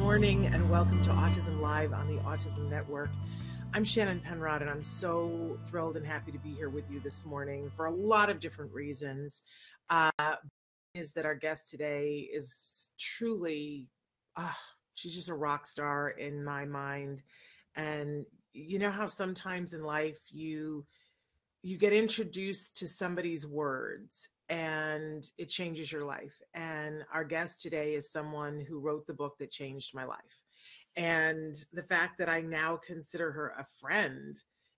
Morning and welcome to Autism Live on the Autism Network. I'm Shannon Penrod and I'm so thrilled and happy to be here with you this morning for a lot of different reasons. Uh, is that our guest today is truly, uh, she's just a rock star in my mind. And you know how sometimes in life you you get introduced to somebody's words and it changes your life. And our guest today is someone who wrote the book that changed my life. And the fact that I now consider her a friend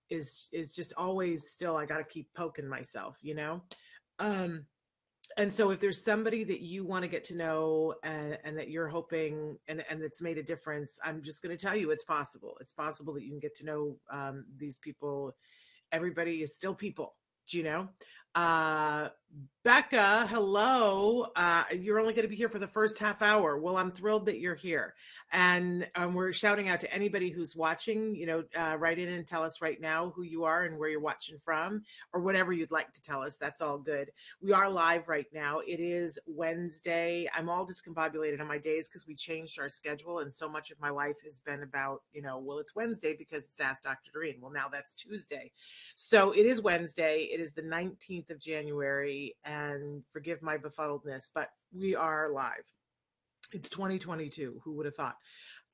is is just always still I got to keep poking myself, you know. Um and so if there's somebody that you want to get to know and, and that you're hoping and, and that's made a difference i'm just going to tell you it's possible it's possible that you can get to know um, these people everybody is still people do you know uh becca hello. Uh you're only going to be here for the first half hour. Well i'm thrilled that you're here. And um, we're shouting out to anybody who's watching you know uh, write in and tell us right now who you are and where you're watching from or whatever you'd like to tell us. That's all good. We are live right now. It is wednesday. I'm all discombobulated on my days because we changed our schedule and so much of my life has been about you know well it's wednesday because it's ask dr doreen. Well now that's tuesday. So it is wednesday. It is the 19th of january and forgive my befuddledness but we are live. It's 2022 who would have thought?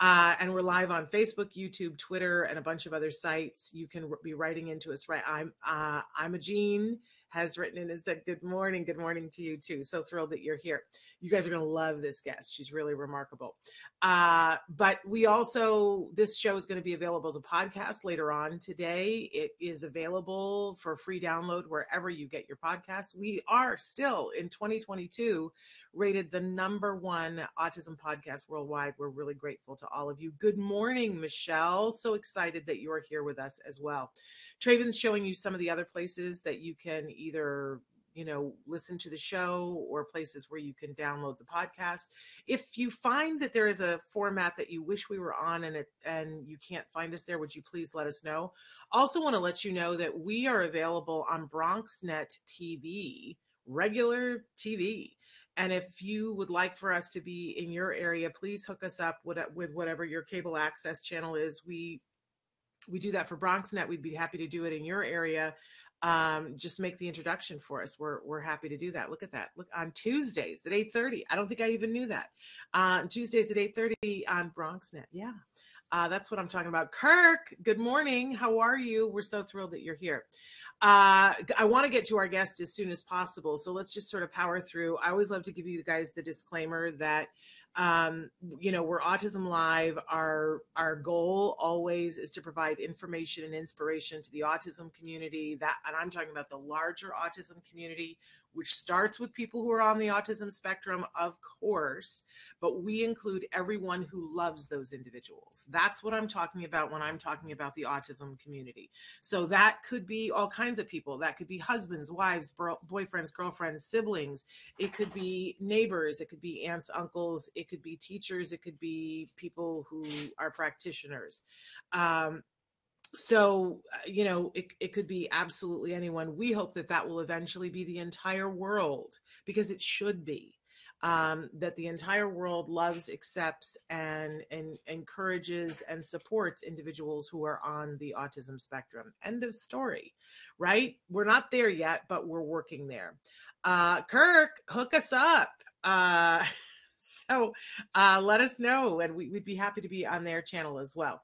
Uh, and we're live on facebook youtube twitter and a bunch of other sites. You can be writing into us right? I'm uh, i'm Imogene has written in and said good morning good morning to you too. So thrilled that you're here. You guys are going to love this guest. She's really remarkable. Uh, but we also this show is going to be available as a podcast later on today. It is available for free download wherever you get your podcasts. We are still in 2022 rated the number one autism podcast worldwide. We're really grateful to all of you. Good morning michelle. So excited that you are here with us as well Traven's showing you some of the other places that you can either you know listen to the show or places where you can download the podcast. If you find that there is a format that you wish we were on and it and you can't find us there would you please let us know? Also want to let you know that we are available on bronxnet tv regular tv and if you would like for us to be in your area please hook us up with, with whatever your cable access channel is. We we do that for BronxNet. We'd be happy to do it in your area. Um, just make the introduction for us. We're we're happy to do that. Look at that. Look on Tuesdays at eight thirty. I don't think I even knew that. Uh, Tuesdays at eight thirty on BronxNet. Yeah, uh, that's what I'm talking about. Kirk, good morning. How are you? We're so thrilled that you're here. Uh, I want to get to our guest as soon as possible, so let's just sort of power through. I always love to give you guys the disclaimer that um, you know we're autism live our our goal always is to provide information and inspiration to the autism community that and i'm talking about the larger autism community which starts with people who are on the autism spectrum, of course, but we include everyone who loves those individuals. That's what I'm talking about when I'm talking about the autism community. So that could be all kinds of people. That could be husbands, wives, boyfriends, girlfriends, siblings. It could be neighbors. It could be aunts, uncles. It could be teachers. It could be people who are practitioners. Um, so uh, you know it, it could be absolutely anyone we hope that that will eventually be the entire world because it should be um, that the entire world loves accepts and, and encourages and supports individuals who are on the autism spectrum end of story right we're not there yet but we're working there uh, kirk hook us up uh, so uh, let us know and we, would be happy to be on their channel as well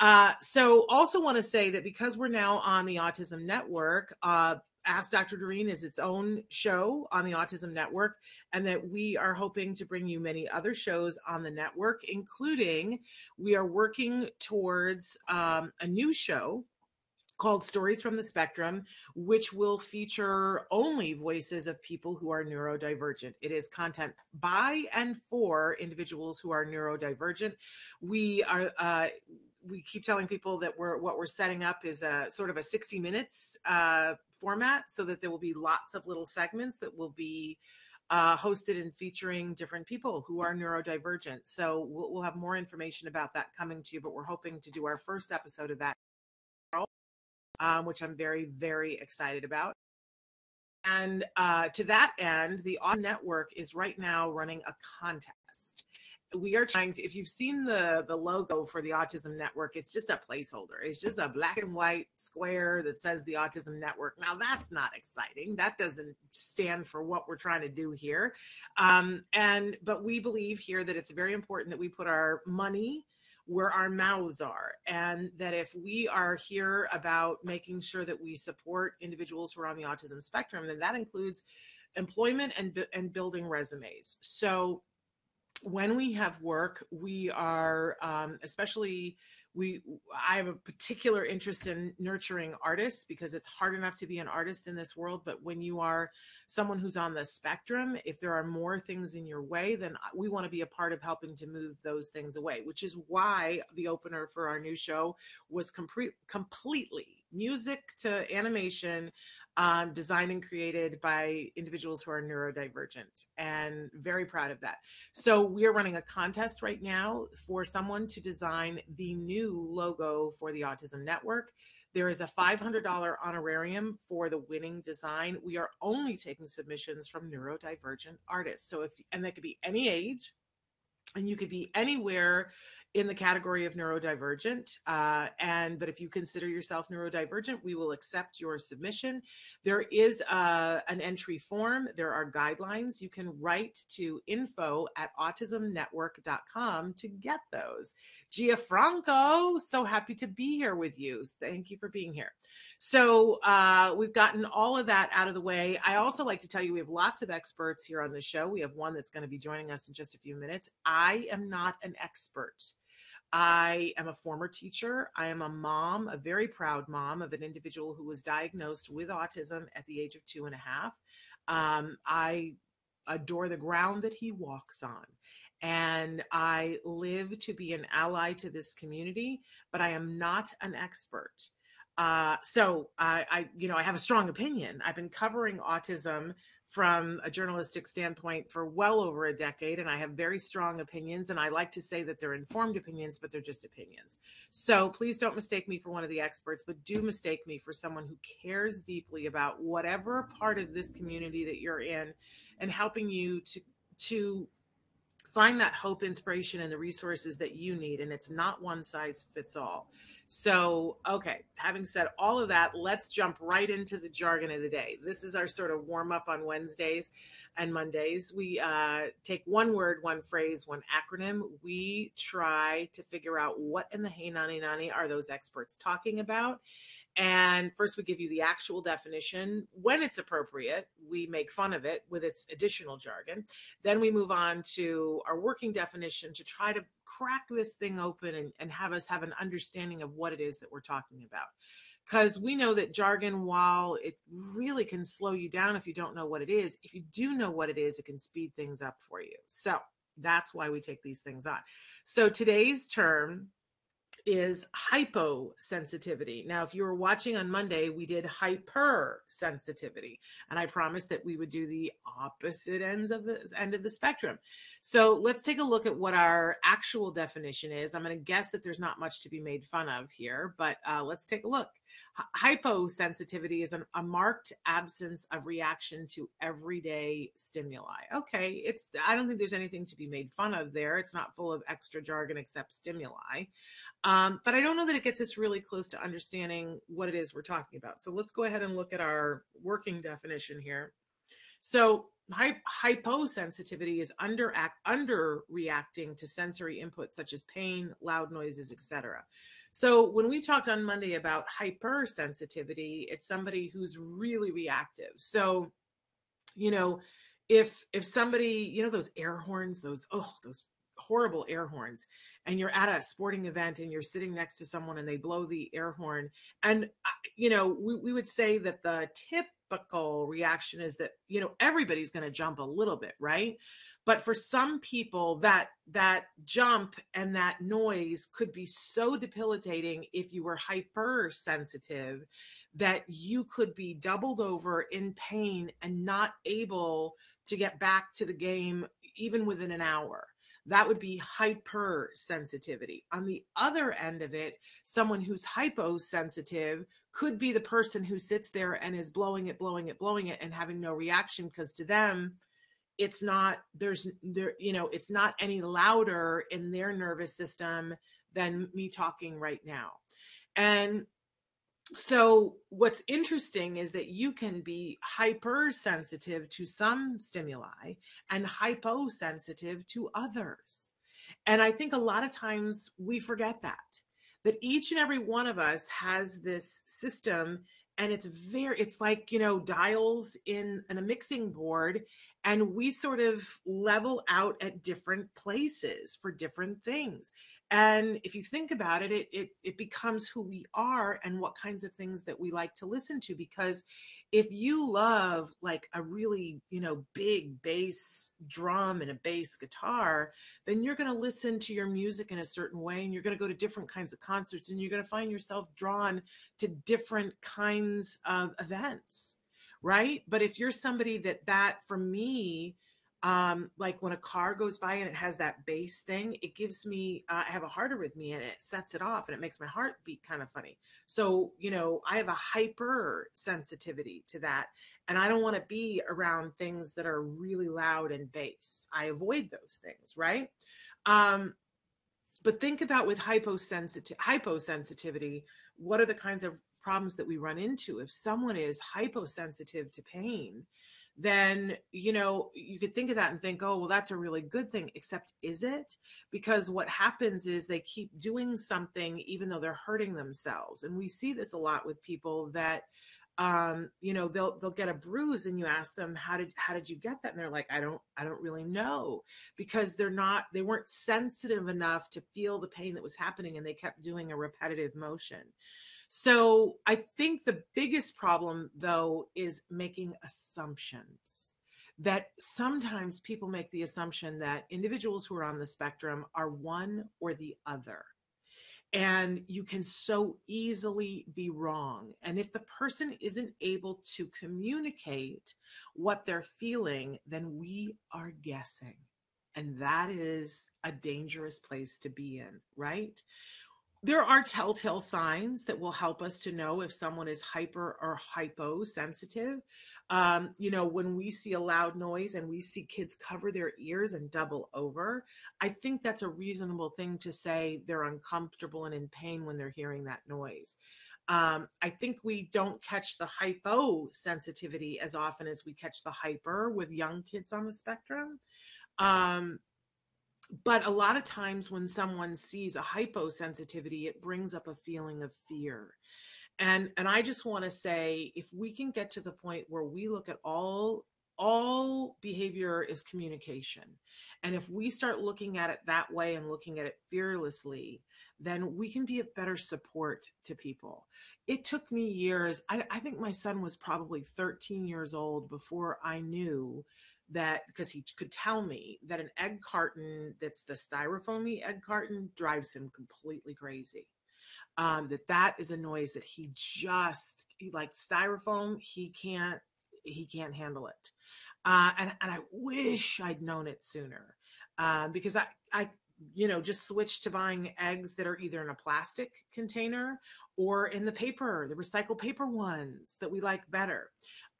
uh, so, also want to say that because we're now on the Autism Network, uh, Ask Dr. Doreen is its own show on the Autism Network, and that we are hoping to bring you many other shows on the network, including we are working towards um, a new show called Stories from the Spectrum, which will feature only voices of people who are neurodivergent. It is content by and for individuals who are neurodivergent. We are, uh, we keep telling people that we're what we're setting up is a sort of a 60 minutes uh, format, so that there will be lots of little segments that will be uh, hosted and featuring different people who are neurodivergent. So we'll, we'll, have more information about that coming to you, but we're hoping to do our first episode of that, um, which I'm very, very excited about. And uh, to that end, the Autism Network is right now running a contest. We are trying to if you've seen the the logo for the autism network it's just a placeholder. It's just a black and white square that says the autism network. Now that's not exciting. That doesn't stand for what we're trying to do here. Um, and but we believe here that it's very important that we put our money where our mouths are and that if we are here about making sure that we support individuals who are on the autism spectrum then that includes employment and and building resumes. So when we have work, we are um, especially we i have a particular interest in nurturing artists because it's hard enough to be an artist in this world but when you are someone who's on the spectrum if there are more things in your way then we want to be a part of helping to move those things away which is why the opener for our new show was complete completely music to animation um, designed and created by individuals who are neurodivergent and very proud of that. So we are running a contest right now for someone to design the new logo for the Autism Network. There is a $500 honorarium for the winning design. We are only taking submissions from neurodivergent artists. So if and they could be any age and you could be anywhere in the category of neurodivergent. Uh, and but if you consider yourself neurodivergent, we will accept your submission. There is uh, an entry form. There are guidelines. You can write to info at autismnetwork.com to get those. Gia Franco, so happy to be here with you. Thank you for being here. So uh, we've gotten all of that out of the way. I also like to tell you we have lots of experts here on the show. We have one that's going to be joining us in just a few minutes. I am not an expert. I am a former teacher. I am a mom, a very proud mom of an individual who was diagnosed with autism at the age of two and a half. Um, I adore the ground that he walks on. And I live to be an ally to this community, but I am not an expert. Uh, so I, I, you know, I have a strong opinion. I've been covering autism from a journalistic standpoint for well over a decade and I have very strong opinions and I like to say that they're informed opinions but they're just opinions. So please don't mistake me for one of the experts but do mistake me for someone who cares deeply about whatever part of this community that you're in and helping you to to find that hope inspiration and the resources that you need and it's not one size fits all. So, okay, having said all of that, let's jump right into the jargon of the day. This is our sort of warm up on Wednesdays and Mondays. We uh, take one word, one phrase, one acronym. We try to figure out what in the hey nani nani are those experts talking about. And first, we give you the actual definition. When it's appropriate, we make fun of it with its additional jargon. Then we move on to our working definition to try to crack this thing open and, and have us have an understanding of what it is that we're talking about because we know that jargon while it really can slow you down if you don't know what it is if you do know what it is it can speed things up for you so that's why we take these things on so today's term is hyposensitivity. Now, if you were watching on Monday, we did hypersensitivity, and I promised that we would do the opposite ends of the end of the spectrum. So let's take a look at what our actual definition is. I'm going to guess that there's not much to be made fun of here, but uh, let's take a look. Hyposensitivity is an, a marked absence of reaction to everyday stimuli. Okay, it's I don't think there's anything to be made fun of there. It's not full of extra jargon except stimuli. Um, but I don't know that it gets us really close to understanding what it is we're talking about. So let's go ahead and look at our working definition here. So hyposensitivity is under act, under reacting to sensory input such as pain, loud noises, etc. So when we talked on Monday about hypersensitivity, it's somebody who's really reactive. So, you know, if if somebody, you know, those air horns, those oh, those horrible air horns and you're at a sporting event and you're sitting next to someone and they blow the air horn and uh, you know we, we would say that the typical reaction is that you know everybody's going to jump a little bit right? But for some people that that jump and that noise could be so debilitating if you were hypersensitive that you could be doubled over in pain and not able to get back to the game even within an hour that would be hypersensitivity. On the other end of it, someone who's hyposensitive could be the person who sits there and is blowing it, blowing it, blowing it, and having no reaction because to them, it's not there's there you know it's not any louder in their nervous system than me talking right now and so what's interesting is that you can be hypersensitive to some stimuli and hyposensitive to others. And i think a lot of times we forget that that each and every one of us has this system and it's very it's like you know dials in, in a mixing board and we sort of level out at different places for different things and if you think about it, it, it it becomes who we are and what kinds of things that we like to listen to because if you love like a really you know big bass drum and a bass guitar then you're going to listen to your music in a certain way and you're going to go to different kinds of concerts and you're going to find yourself drawn to different kinds of events right? But if you're somebody that that for me um like when a car goes by and it has that bass thing it gives me uh, i have a heart arrhythmia and it sets it off and it makes my heart beat kind of funny. So you know i have a hyper sensitivity to that and i don't want to be around things that are really loud and bass. I avoid those things right? Um but think about with hyposensitive hyposensitivity what are the kinds of problems that we run into if someone is hyposensitive to pain then you know you could think of that and think oh well that's a really good thing except is it? Because what happens is they keep doing something even though they're hurting themselves and we see this a lot with people that um you know they'll they'll get a bruise and you ask them how did how did you get that? And they're like i don't i don't really know because they're not they weren't sensitive enough to feel the pain that was happening and they kept doing a repetitive motion so I think the biggest problem, though, is making assumptions. That sometimes people make the assumption that individuals who are on the spectrum are one or the other. And you can so easily be wrong. And if the person isn't able to communicate what they're feeling, then we are guessing. And that is a dangerous place to be in, right? There are telltale signs that will help us to know if someone is hyper or hyposensitive. Um, you know, when we see a loud noise and we see kids cover their ears and double over, I think that's a reasonable thing to say they're uncomfortable and in pain when they're hearing that noise. Um, I think we don't catch the hyposensitivity as often as we catch the hyper with young kids on the spectrum. Um, but a lot of times when someone sees a hyposensitivity it brings up a feeling of fear. And and i just want to say if we can get to the point where we look at all all behavior is communication and if we start looking at it that way and looking at it fearlessly then we can be a better support to people. It took me years I, I think my son was probably 13 years old before i knew that because he could tell me that an egg carton that's the styrofoamy egg carton drives him completely crazy. Um, that that is a noise that he just he, like styrofoam he can't he can't handle it. Uh, and, and i wish i'd known it sooner um, because i i you know just switched to buying eggs that are either in a plastic container or in the paper the recycled paper ones that we like better.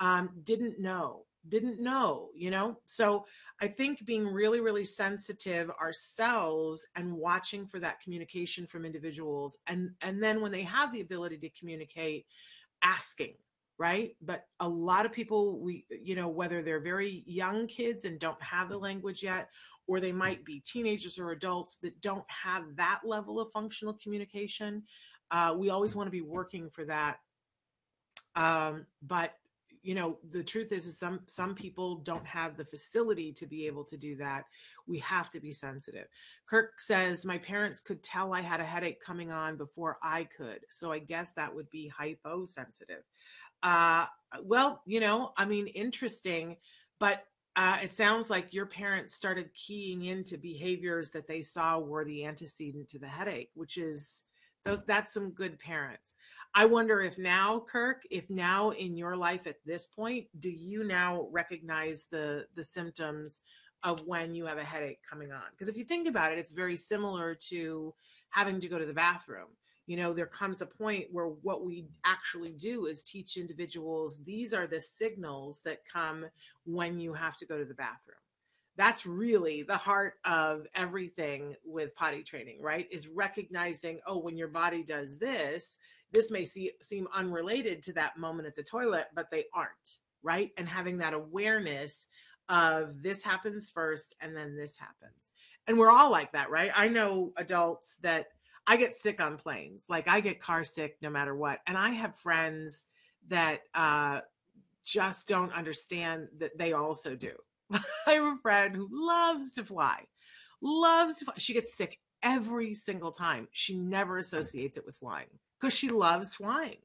Um, didn't know didn't know, you know? So I think being really, really sensitive ourselves and watching for that communication from individuals and and then when they have the ability to communicate, asking, right? But a lot of people we you know, whether they're very young kids and don't have the language yet, or they might be teenagers or adults that don't have that level of functional communication. Uh, we always want to be working for that. Um, but you know the truth is, is some some people don't have the facility to be able to do that. We have to be sensitive. Kirk says my parents could tell i had a headache coming on before i could. So i guess that would be hyposensitive. Uh well you know i mean interesting but uh, it sounds like your parents started keying into behaviors that they saw were the antecedent to the headache which is those that's some good parents I wonder if now, Kirk, if now in your life at this point, do you now recognize the the symptoms of when you have a headache coming on? Because if you think about it, it's very similar to having to go to the bathroom. You know, there comes a point where what we actually do is teach individuals these are the signals that come when you have to go to the bathroom that's really the heart of everything with potty training, right? Is recognizing, oh, when your body does this, this may see, seem unrelated to that moment at the toilet, but they aren't, right? And having that awareness of this happens first and then this happens. And we're all like that, right? I know adults that I get sick on planes. Like I get car sick no matter what. And I have friends that uh, just don't understand that they also do. I have a friend who loves to fly, loves to fly. She gets sick every single time. She never associates it with flying because she loves flying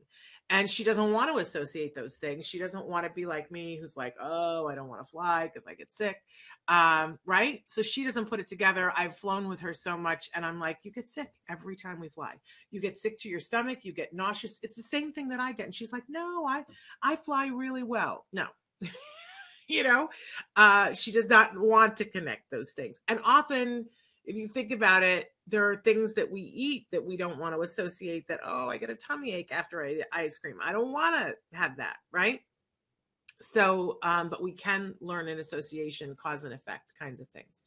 and she doesn't want to associate those things. She doesn't want to be like me, who's like, oh, I don't want to fly because I get sick. Um, right. So she doesn't put it together. I've flown with her so much, and I'm like, you get sick every time we fly. You get sick to your stomach, you get nauseous. It's the same thing that I get. And she's like, no, I, I fly really well. No. you know, uh, she does not want to connect those things. And often, if you think about it, there are things that we eat that we don't want to associate that, oh, I get a tummy ache after I ice cream. I don't want to have that, right? So, um, but we can learn an association, cause and effect kinds of things.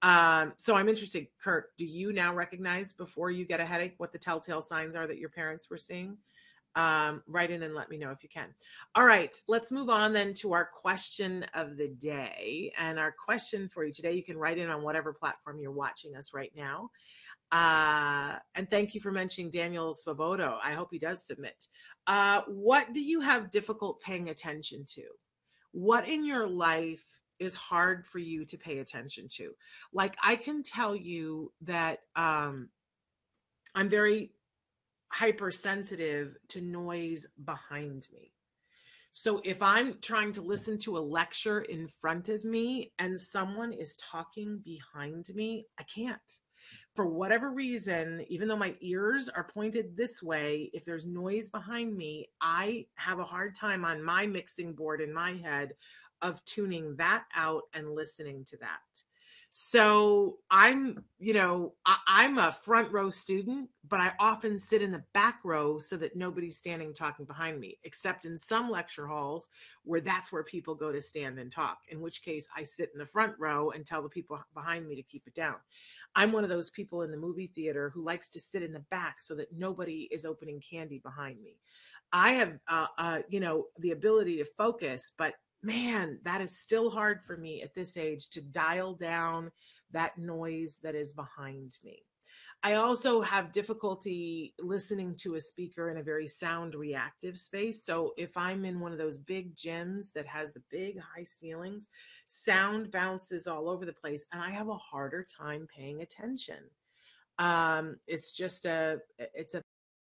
Um, so I'm interested, Kurt, do you now recognize before you get a headache what the telltale signs are that your parents were seeing? Um, write in and let me know if you can. All right, let's move on then to our question of the day. And our question for you today, you can write in on whatever platform you're watching us right now. Uh, and thank you for mentioning Daniel Svobodo. I hope he does submit. Uh, what do you have difficult paying attention to? What in your life is hard for you to pay attention to? Like, I can tell you that um, I'm very hypersensitive to noise behind me. So if I'm trying to listen to a lecture in front of me and someone is talking behind me, I can't. For whatever reason, even though my ears are pointed this way, if there's noise behind me, I have a hard time on my mixing board in my head of tuning that out and listening to that. So I'm, you know, I, am a front row student, but I often sit in the back row so that nobody's standing talking behind me, except in some lecture halls where that's where people go to stand and talk, in which case I sit in the front row and tell the people behind me to keep it down. I'm one of those people in the movie theater who likes to sit in the back so that nobody is opening candy behind me. I have, uh, uh, you know, the ability to focus, but man, that is still hard for me at this age to dial down that noise that is behind me. I also have difficulty listening to a speaker in a very sound reactive space. So if I'm in one of those big gyms that has the big high ceilings, sound bounces all over the place and I have a harder time paying attention. Um, it's just a, it's a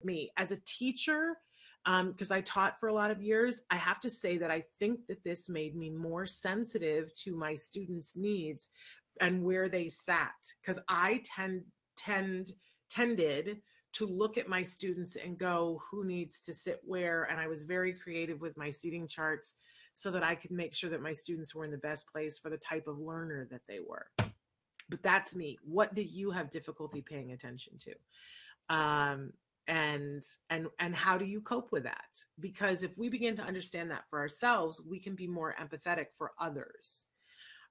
me as a teacher because um, I taught for a lot of years, I have to say that I think that this made me more sensitive to my students' needs and where they sat. Because I tend tend tended to look at my students and go, who needs to sit where? And I was very creative with my seating charts so that I could make sure that my students were in the best place for the type of learner that they were. But that's me. What do you have difficulty paying attention to? Um, and and and how do you cope with that? Because if we begin to understand that for ourselves we can be more empathetic for others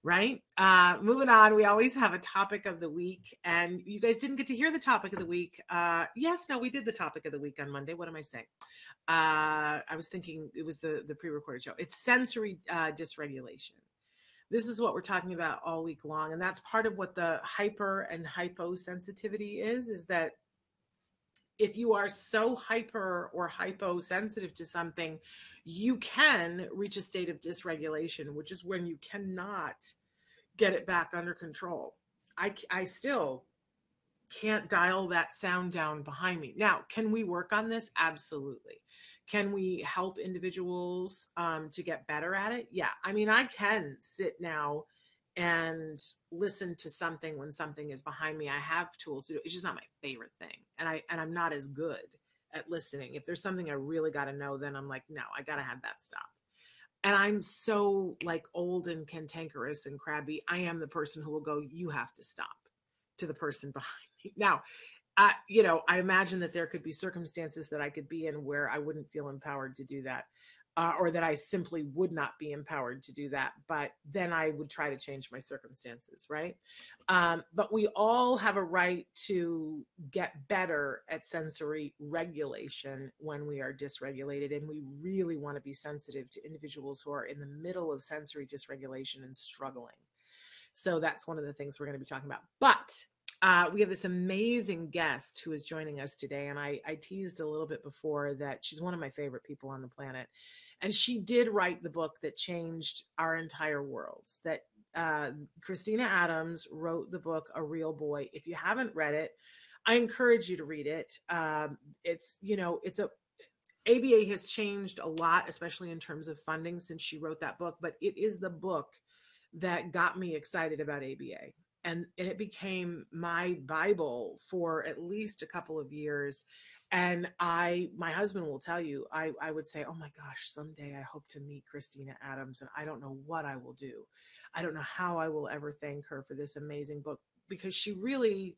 right? Uh moving on we always have a topic of the week and you guys didn't get to hear the topic of the week. Uh yes no we did the topic of the week on monday. What am i saying? Uh i was thinking it was the the pre-recorded show. It's sensory uh dysregulation. This is what we're talking about all week long and that's part of what the hyper and hyposensitivity is is that if you are so hyper or hyposensitive to something, you can reach a state of dysregulation, which is when you cannot get it back under control. I, I still can't dial that sound down behind me. Now, can we work on this? Absolutely. Can we help individuals um, to get better at it? Yeah. I mean, I can sit now and listen to something when something is behind me. I have tools to do. It's just not my favorite thing, and I and I'm not as good at listening. If there's something I really got to know, then I'm like, no, I got to have that stop. And I'm so like old and cantankerous and crabby. I am the person who will go, you have to stop to the person behind me. Now, I, you know, I imagine that there could be circumstances that I could be in where I wouldn't feel empowered to do that uh, or that I simply would not be empowered to do that. But then I would try to change my circumstances, right? Um, but we all have a right to get better at sensory regulation when we are dysregulated. And we really want to be sensitive to individuals who are in the middle of sensory dysregulation and struggling. So that's one of the things we're going to be talking about. But uh, we have this amazing guest who is joining us today. And I, I teased a little bit before that she's one of my favorite people on the planet and she did write the book that changed our entire worlds that uh, christina adams wrote the book a real boy. If you haven't read it i encourage you to read it. Um, it's you know it's a aba has changed a lot especially in terms of funding since she wrote that book but it is the book that got me excited about aba and, and it became my bible for at least a couple of years and i my husband will tell you i i would say oh my gosh someday i hope to meet christina adams and i don't know what i will do. I don't know how i will ever thank her for this amazing book because she really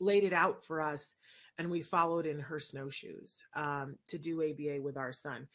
laid it out for us and we followed in her snowshoes um, to do aba with our son.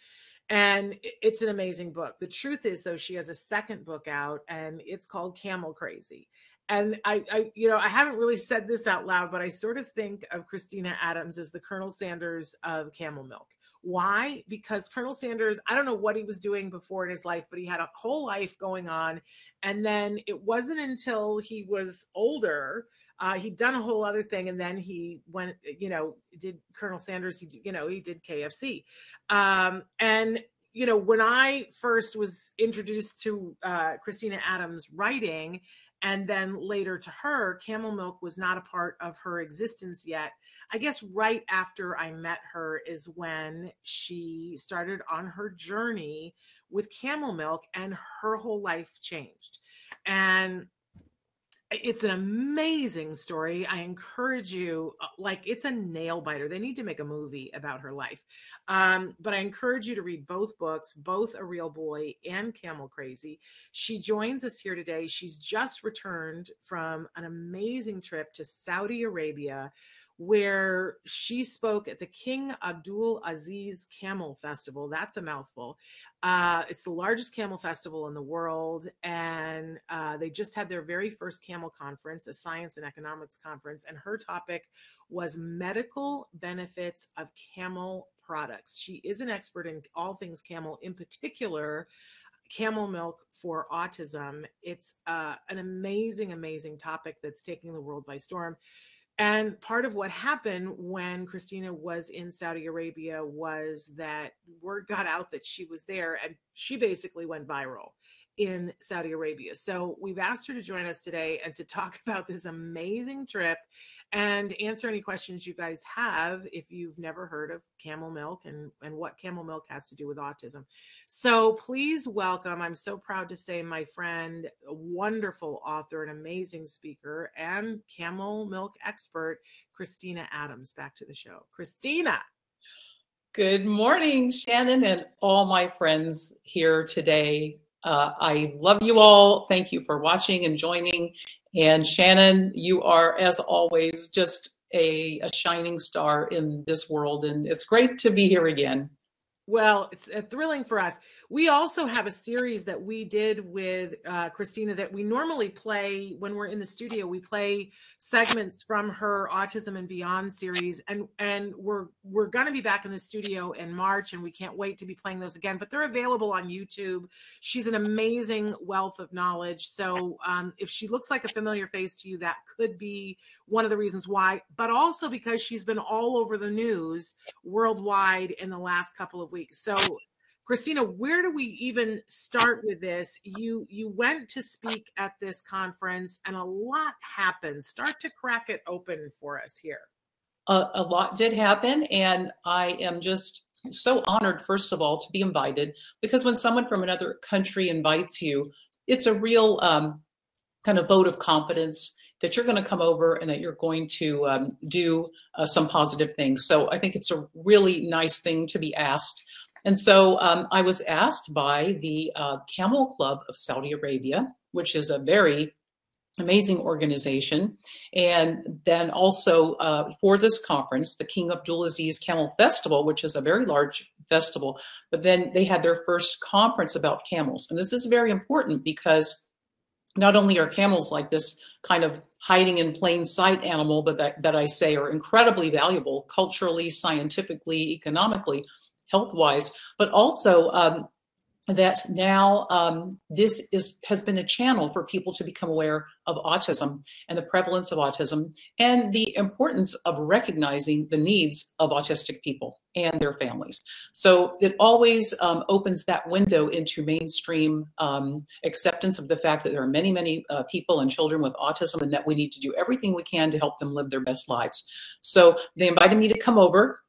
And it's an amazing book. The truth is though she has a second book out and it's called camel crazy and I, I, you know, I haven't really said this out loud, but I sort of think of Christina Adams as the Colonel Sanders of camel milk. Why? Because Colonel Sanders, I don't know what he was doing before in his life, but he had a whole life going on. And then it wasn't until he was older, uh, he'd done a whole other thing. And then he went, you know, did Colonel Sanders, he, you know, he did KFC. Um, and you know, when I first was introduced to uh, Christina Adams' writing, and then later to her camel milk was not a part of her existence yet. I guess right after i met her is when she started on her journey with camel milk and her whole life changed. And it's an amazing story. I encourage you, uh, like, it's a nail biter. They need to make a movie about her life. Um, but I encourage you to read both books, both A Real Boy and Camel Crazy. She joins us here today. She's just returned from an amazing trip to Saudi Arabia where she spoke at the King Abdul Aziz Camel Festival. That's a mouthful. Uh, it's the largest camel festival in the world. And uh, they just had their very first camel conference, a science and economics conference. And her topic was medical benefits of camel products. She is an expert in all things camel, in particular, camel milk for autism. It's uh, an amazing, amazing topic that's taking the world by storm. And part of what happened when Christina was in Saudi Arabia was that word got out that she was there and she basically went viral in Saudi Arabia. So we've asked her to join us today and to talk about this amazing trip and answer any questions you guys have if you've never heard of camel milk and, and what camel milk has to do with autism. So please welcome, I'm so proud to say, my friend, a wonderful author, an amazing speaker, and camel milk expert, Christina Adams, back to the show. Christina. Good morning, Shannon, and all my friends here today. Uh, I love you all. Thank you for watching and joining. And Shannon, you are, as always, just a, a shining star in this world. And it's great to be here again. Well, it's uh, thrilling for us. We also have a series that we did with uh, Christina that we normally play when we're in the studio. We play segments from her Autism and Beyond series, and and we're we're going to be back in the studio in March, and we can't wait to be playing those again. But they're available on YouTube. She's an amazing wealth of knowledge. So um, if she looks like a familiar face to you, that could be one of the reasons why. But also because she's been all over the news worldwide in the last couple of weeks. So, Christina, where do we even start with this? You you went to speak at this conference, and a lot happened. Start to crack it open for us here. Uh, a lot did happen, and I am just so honored, first of all, to be invited because when someone from another country invites you, it's a real um, kind of vote of confidence that you're going to come over and that you're going to um, do uh, some positive things. So I think it's a really nice thing to be asked. And so um, I was asked by the uh, Camel Club of Saudi Arabia, which is a very amazing organization. And then also uh, for this conference, the King Abdulaziz Camel Festival, which is a very large festival, but then they had their first conference about camels. And this is very important because not only are camels like this kind of hiding in plain sight animal, but that, that I say are incredibly valuable culturally, scientifically, economically, health wise, but also um, that now um, this is has been a channel for people to become aware of autism and the prevalence of autism and the importance of recognizing the needs of autistic people and their families. So it always um, opens that window into mainstream um, acceptance of the fact that there are many, many uh, people and children with autism and that we need to do everything we can to help them live their best lives. So they invited me to come over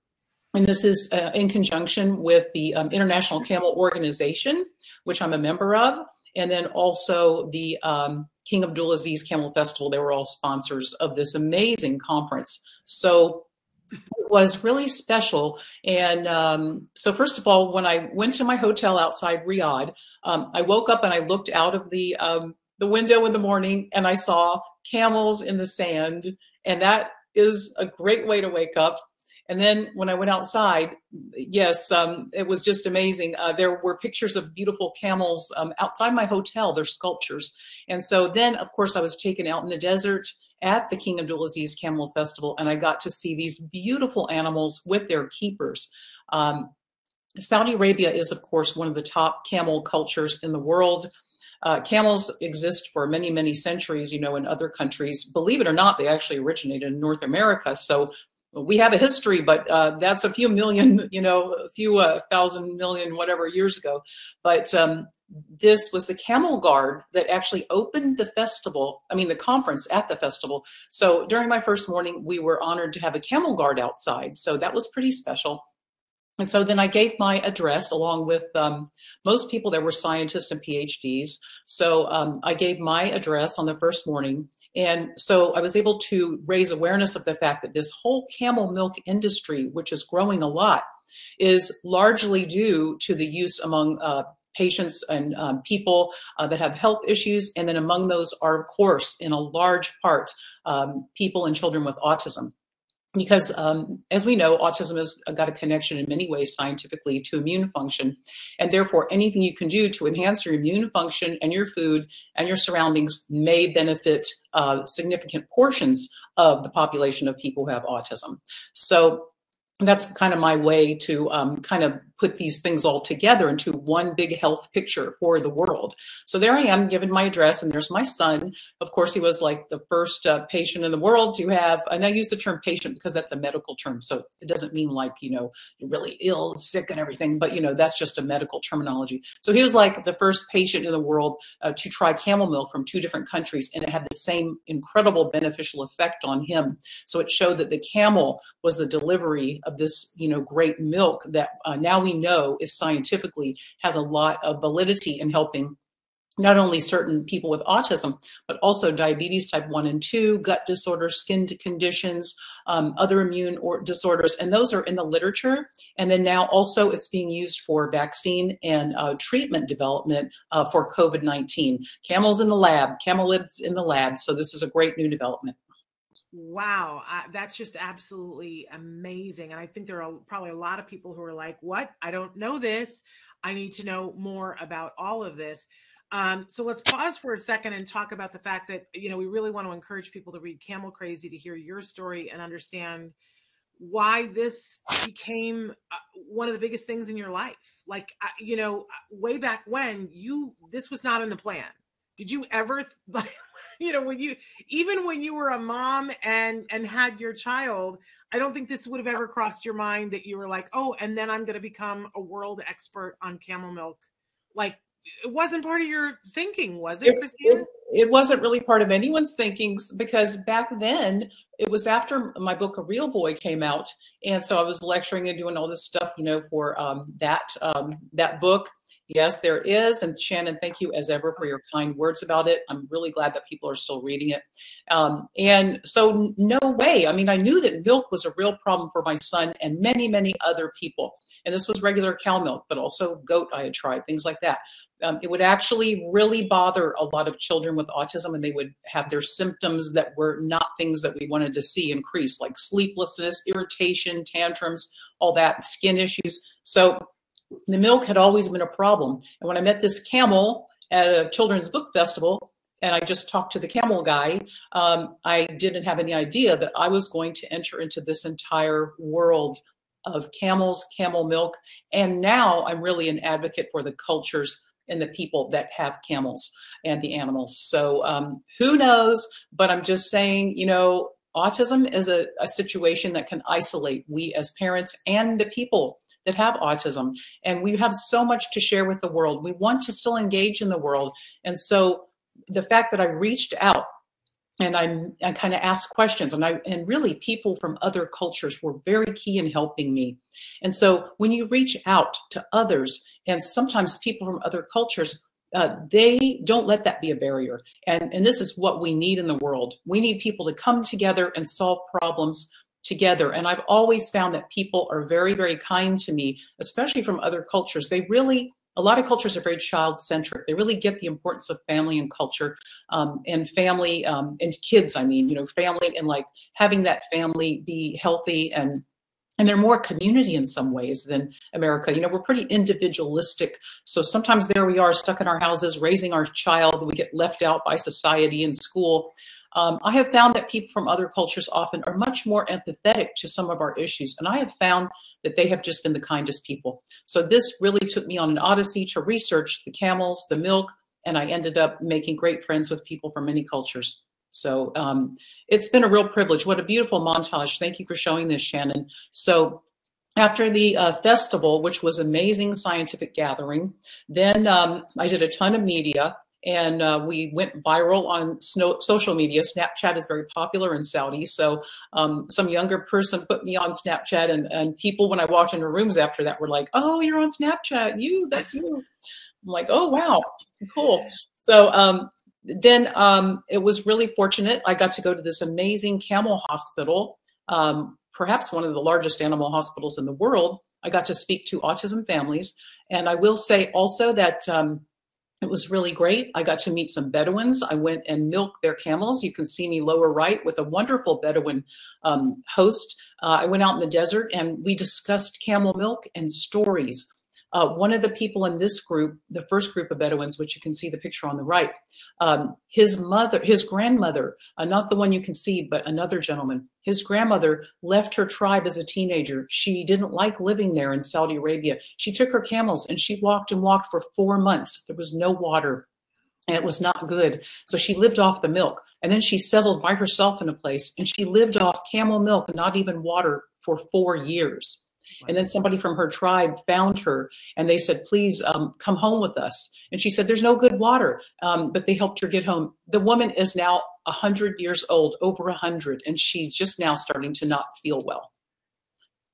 and this is uh, in conjunction with the um, International Camel Organization, which I'm a member of, and then also the um, King Abdulaziz Camel Festival. They were all sponsors of this amazing conference. So it was really special. And um, so, first of all, when I went to my hotel outside Riyadh, um, I woke up and I looked out of the um, the window in the morning and I saw camels in the sand, and that is a great way to wake up. And then when I went outside, yes, um, it was just amazing. Uh, there were pictures of beautiful camels um, outside my hotel, they're sculptures. And so then, of course, I was taken out in the desert at the King Abdulaziz Camel Festival, and I got to see these beautiful animals with their keepers. Um, Saudi Arabia is, of course, one of the top camel cultures in the world. Uh, camels exist for many, many centuries, you know, in other countries. Believe it or not, they actually originated in North America. So we have a history, but uh, that's a few million, you know, a few uh, thousand million, whatever years ago. But um, this was the Camel Guard that actually opened the festival, I mean, the conference at the festival. So during my first morning, we were honored to have a Camel Guard outside. So that was pretty special. And so then I gave my address along with um, most people that were scientists and PhDs. So um, I gave my address on the first morning. And so I was able to raise awareness of the fact that this whole camel milk industry, which is growing a lot, is largely due to the use among uh, patients and um, people uh, that have health issues. And then among those are, of course, in a large part, um, people and children with autism because um, as we know autism has got a connection in many ways scientifically to immune function. And therefore anything you can do to enhance your immune function and your food and your surroundings may benefit uh, significant portions of the population of people who have autism. So that's kind of my way to um, kind of put these things all together into one big health picture for the world. So there I am, given my address, and there's my son. Of course, he was like the first uh, patient in the world to have, and I use the term patient because that's a medical term. So it doesn't mean like, you know, you're really ill, sick, and everything, but, you know, that's just a medical terminology. So he was like the first patient in the world uh, to try camel milk from two different countries, and it had the same incredible beneficial effect on him. So it showed that the camel was the delivery of this, you know, great milk that uh, now we we know is scientifically has a lot of validity in helping not only certain people with autism, but also diabetes type 1 and 2, gut disorders, skin conditions, um, other immune or disorders. And those are in the literature. And then now also it's being used for vaccine and uh, treatment development uh, for COVID 19. Camels in the lab, camelids in the lab. So this is a great new development. Wow, uh, that's just absolutely amazing. And I think there are probably a lot of people who are like, What? I don't know this. I need to know more about all of this. Um, so let's pause for a second and talk about the fact that, you know, we really want to encourage people to read Camel Crazy to hear your story and understand why this became uh, one of the biggest things in your life. Like, you know, way back when you, this was not in the plan. Did you ever, you know when you even when you were a mom and and had your child i don't think this would have ever crossed your mind that you were like oh and then i'm going to become a world expert on camel milk. Like it wasn't part of your thinking was it, it christina? it, it wasn't really part of anyone's thinking because back then it was after my book a real boy came out. And so i was lecturing and doing all this stuff you know for um, that um, that book Yes, there is. And Shannon, thank you as ever for your kind words about it. I'm really glad that people are still reading it. Um, and so, no way. I mean, I knew that milk was a real problem for my son and many, many other people. And this was regular cow milk, but also goat I had tried, things like that. Um, it would actually really bother a lot of children with autism, and they would have their symptoms that were not things that we wanted to see increase, like sleeplessness, irritation, tantrums, all that, skin issues. So the milk had always been a problem. And when I met this camel at a children's book festival, and I just talked to the camel guy, um, I didn't have any idea that I was going to enter into this entire world of camels, camel milk. And now I'm really an advocate for the cultures and the people that have camels and the animals. So um, who knows? But I'm just saying, you know, autism is a, a situation that can isolate we as parents and the people that have autism. And we have so much to share with the world. We want to still engage in the world. And so the fact that I reached out and I, I kind of asked questions and I and really people from other cultures were very key in helping me. And so when you reach out to others and sometimes people from other cultures, uh, they don't let that be a barrier. And, and this is what we need in the world. We need people to come together and solve problems together. And I've always found that people are very, very kind to me, especially from other cultures. They really, a lot of cultures are very child centric. They really get the importance of family and culture um, and family um, and kids. I mean, you know, family and like having that family be healthy and and they're more community in some ways than America. You know, we're pretty individualistic. So sometimes there we are stuck in our houses raising our child. We get left out by society and school. Um, I have found that people from other cultures often are much more empathetic to some of our issues, and I have found that they have just been the kindest people. So this really took me on an odyssey to research the camels, the milk, and I ended up making great friends with people from many cultures. So um, it's been a real privilege. What a beautiful montage. Thank you for showing this, Shannon. So after the uh, festival, which was amazing scientific gathering, then um, I did a ton of media and uh, we went viral on snow, social media. Snapchat is very popular in Saudi, so um, some younger person put me on Snapchat, and, and people when I walked into rooms after that were like, "Oh, you're on Snapchat, you? That's you." I'm like, "Oh, wow, cool." So um, then um, it was really fortunate. I got to go to this amazing camel hospital, um, perhaps one of the largest animal hospitals in the world. I got to speak to autism families, and I will say also that um, it was really great. I got to meet some Bedouins. I went and milked their camels. You can see me lower right with a wonderful Bedouin um, host. Uh, I went out in the desert and we discussed camel milk and stories. Uh, one of the people in this group, the first group of Bedouins, which you can see the picture on the right, um, his mother, his grandmother, uh, not the one you can see, but another gentleman, his grandmother left her tribe as a teenager. She didn't like living there in Saudi Arabia. She took her camels and she walked and walked for four months. There was no water and it was not good. So she lived off the milk. And then she settled by herself in a place and she lived off camel milk not even water for four years. And then somebody from her tribe found her and they said, please um, come home with us. And she said, there's no good water. Um, but they helped her get home. The woman is now 100 years old, over 100, and she's just now starting to not feel well.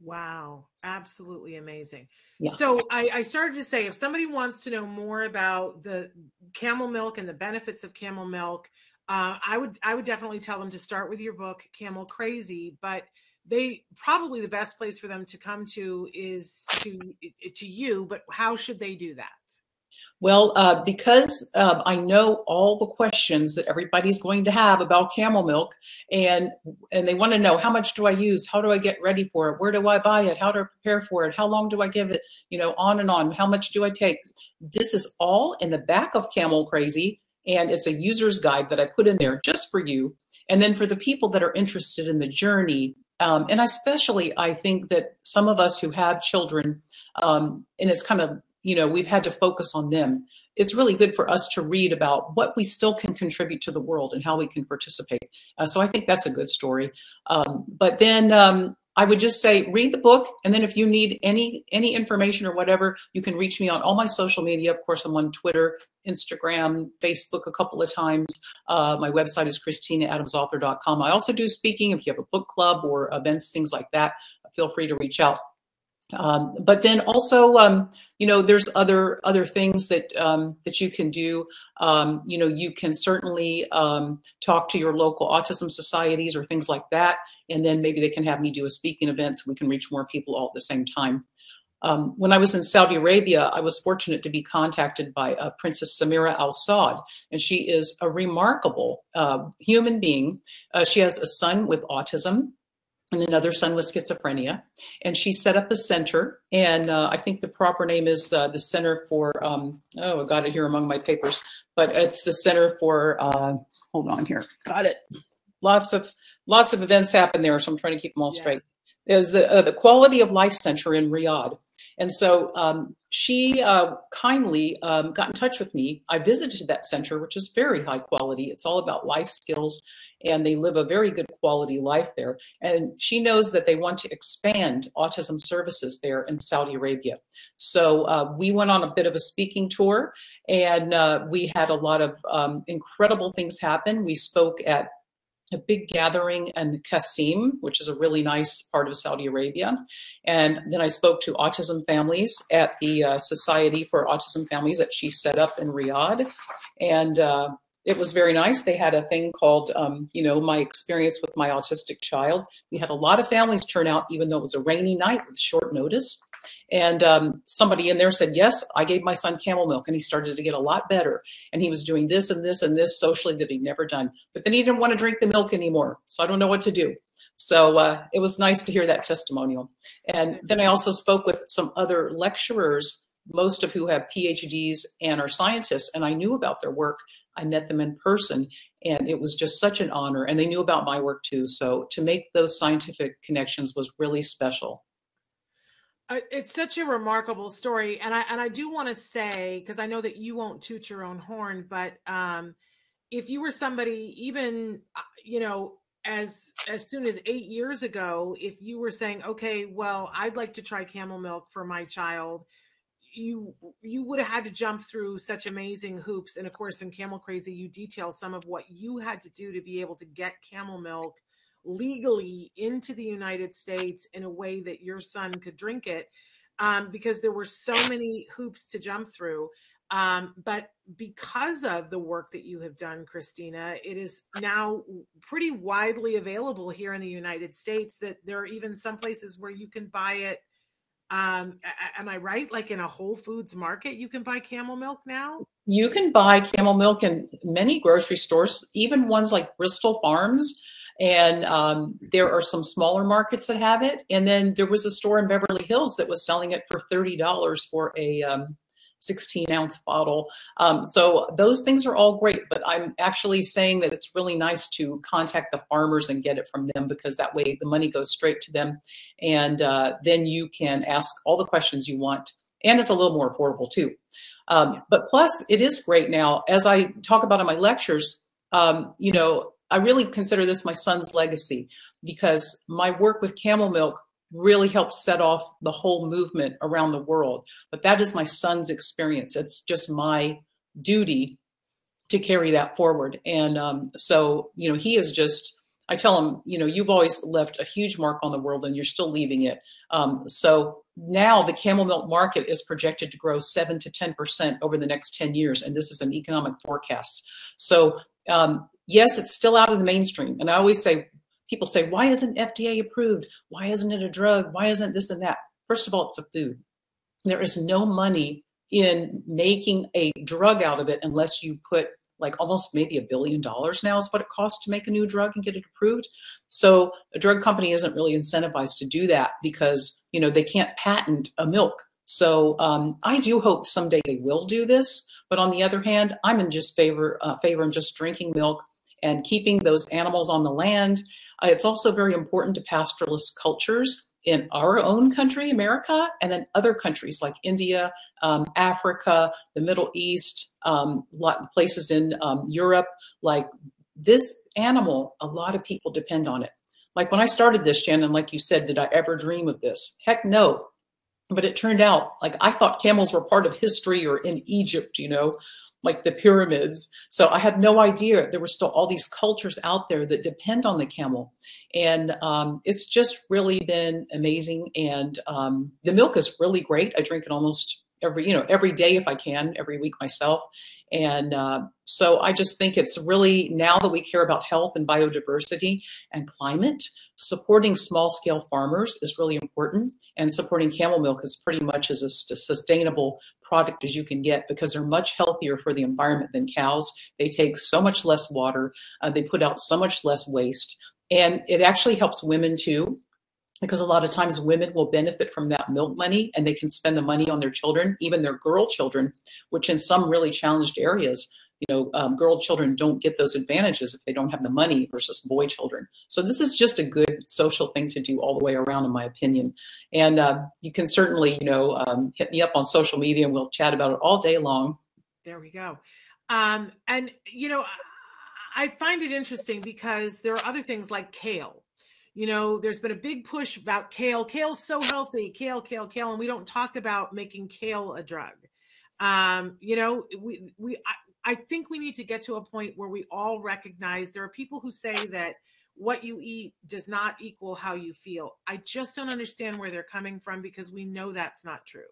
Wow, absolutely amazing. Yeah. So I, I, started to say if somebody wants to know more about the camel milk and the benefits of camel milk, uh, I would I would definitely tell them to start with your book, Camel Crazy. But they probably the best place for them to come to is to to you but how should they do that Well, uh, because uh, I know all the questions that everybody's going to have about camel milk, and and they want to know how much do I use, how do I get ready for it, where do I buy it, how do I prepare for it, how long do I give it, you know, on and on. How much do I take? This is all in the back of Camel Crazy, and it's a user's guide that I put in there just for you. And then for the people that are interested in the journey, um, and especially I think that some of us who have children, um, and it's kind of you know, we've had to focus on them. It's really good for us to read about what we still can contribute to the world and how we can participate. Uh, so I think that's a good story. Um, but then um, I would just say read the book, and then if you need any any information or whatever, you can reach me on all my social media. Of course, I'm on Twitter, Instagram, Facebook a couple of times. Uh, my website is ChristinaAdamsAuthor.com. I also do speaking. If you have a book club or events, things like that, feel free to reach out. Um, but then also, um, you know, there's other other things that um, that you can do. Um, you know, you can certainly um, talk to your local autism societies or things like that, and then maybe they can have me do a speaking event so we can reach more people all at the same time. Um, when I was in Saudi Arabia, I was fortunate to be contacted by uh, Princess Samira Al Saud, and she is a remarkable uh, human being. Uh, she has a son with autism and another son with schizophrenia. And she set up a center, and uh, I think the proper name is uh, the Center for, um, oh, I got it here among my papers, but it's the Center for, uh, hold on here, got it. Lots of lots of events happen there, so I'm trying to keep them all straight. Is the uh, the Quality of Life Center in Riyadh, and so um, she uh, kindly um, got in touch with me. I visited that center, which is very high quality. It's all about life skills, and they live a very good quality life there. And she knows that they want to expand autism services there in Saudi Arabia. So uh, we went on a bit of a speaking tour, and uh, we had a lot of um, incredible things happen. We spoke at a big gathering in Qasim, which is a really nice part of Saudi Arabia. And then I spoke to autism families at the uh, Society for Autism Families that she set up in Riyadh. And uh, it was very nice. They had a thing called, um, you know, my experience with my autistic child. We had a lot of families turn out, even though it was a rainy night with short notice. And um, somebody in there said, Yes, I gave my son camel milk and he started to get a lot better. And he was doing this and this and this socially that he'd never done. But then he didn't want to drink the milk anymore. So I don't know what to do. So uh, it was nice to hear that testimonial. And then I also spoke with some other lecturers, most of who have PhDs and are scientists. And I knew about their work. I met them in person. And it was just such an honor. And they knew about my work too. So to make those scientific connections was really special. It's such a remarkable story, and I and I do want to say because I know that you won't toot your own horn, but um, if you were somebody even uh, you know as as soon as eight years ago, if you were saying, okay, well, I'd like to try camel milk for my child, you you would have had to jump through such amazing hoops, and of course, in Camel Crazy, you detail some of what you had to do to be able to get camel milk legally into the United States in a way that your son could drink it um, because there were so many hoops to jump through. Um, but because of the work that you have done, Christina, it is now pretty widely available here in the United States that there are even some places where you can buy it. Um, am I right? Like in a Whole Foods market, you can buy camel milk now? You can buy camel milk in many grocery stores, even ones like Bristol Farms and um, there are some smaller markets that have it. And then there was a store in Beverly Hills that was selling it for $30 for a um, 16 ounce bottle. Um, so those things are all great, but I'm actually saying that it's really nice to contact the farmers and get it from them because that way the money goes straight to them. And uh, then you can ask all the questions you want. And it's a little more affordable too. Um, but plus, it is great now. As I talk about in my lectures, um, you know, I really consider this my son's legacy because my work with camel milk really helped set off the whole movement around the world. But that is my son's experience. It's just my duty to carry that forward. And um, so, you know, he is just, I tell him, you know, you've always left a huge mark on the world and you're still leaving it. Um, so now the camel milk market is projected to grow 7 to 10% over the next 10 years. And this is an economic forecast. So um, yes, it's still out of the mainstream. And I always say, people say, why isn't FDA approved? Why isn't it a drug? Why isn't this and that? First of all, it's a food. There is no money in making a drug out of it unless you put like almost maybe a billion dollars now is what it costs to make a new drug and get it approved. So a drug company isn't really incentivized to do that because you know they can't patent a milk. So um, I do hope someday they will do this. But on the other hand, I'm in just favor uh, favor in just drinking milk and keeping those animals on the land. Uh, it's also very important to pastoralist cultures in our own country, America, and then other countries like India, um, Africa, the Middle East, um, places in um, Europe, like this animal, a lot of people depend on it. Like when I started this, Shannon, like you said, did I ever dream of this? Heck no. But it turned out, like I thought camels were part of history or in Egypt, you know, like the pyramids. So I had no idea there were still all these cultures out there that depend on the camel. And um, it's just really been amazing. And um, the milk is really great. I drink it almost every you know every day if I can, every week myself. And uh, so I just think it's really now that we care about health and biodiversity and climate, supporting small scale farmers is really important. And supporting camel milk is pretty much as a sustainable product as you can get because they're much healthier for the environment than cows. They take so much less water, uh, they put out so much less waste. And it actually helps women too because a lot of times women will benefit from that milk money and they can spend the money on their children, even their girl children, which in some really challenged areas, you know, um, girl children don't get those advantages if they don't have the money versus boy children. So this is just a good social thing to do all the way around, in my opinion. And uh, you can certainly, you know, um, hit me up on social media and we'll chat about it all day long. There we go. Um, and, you know, I find it interesting because there are other things like kale you know, there's been a big push about kale. Kale's so healthy, kale, kale, kale, and we don't talk about making kale a drug. Um, you know, we we I, I think we need to get to a point where we all recognize there are people who say that what you eat does not equal how you feel. I just don't understand where they're coming from because we know that's not true.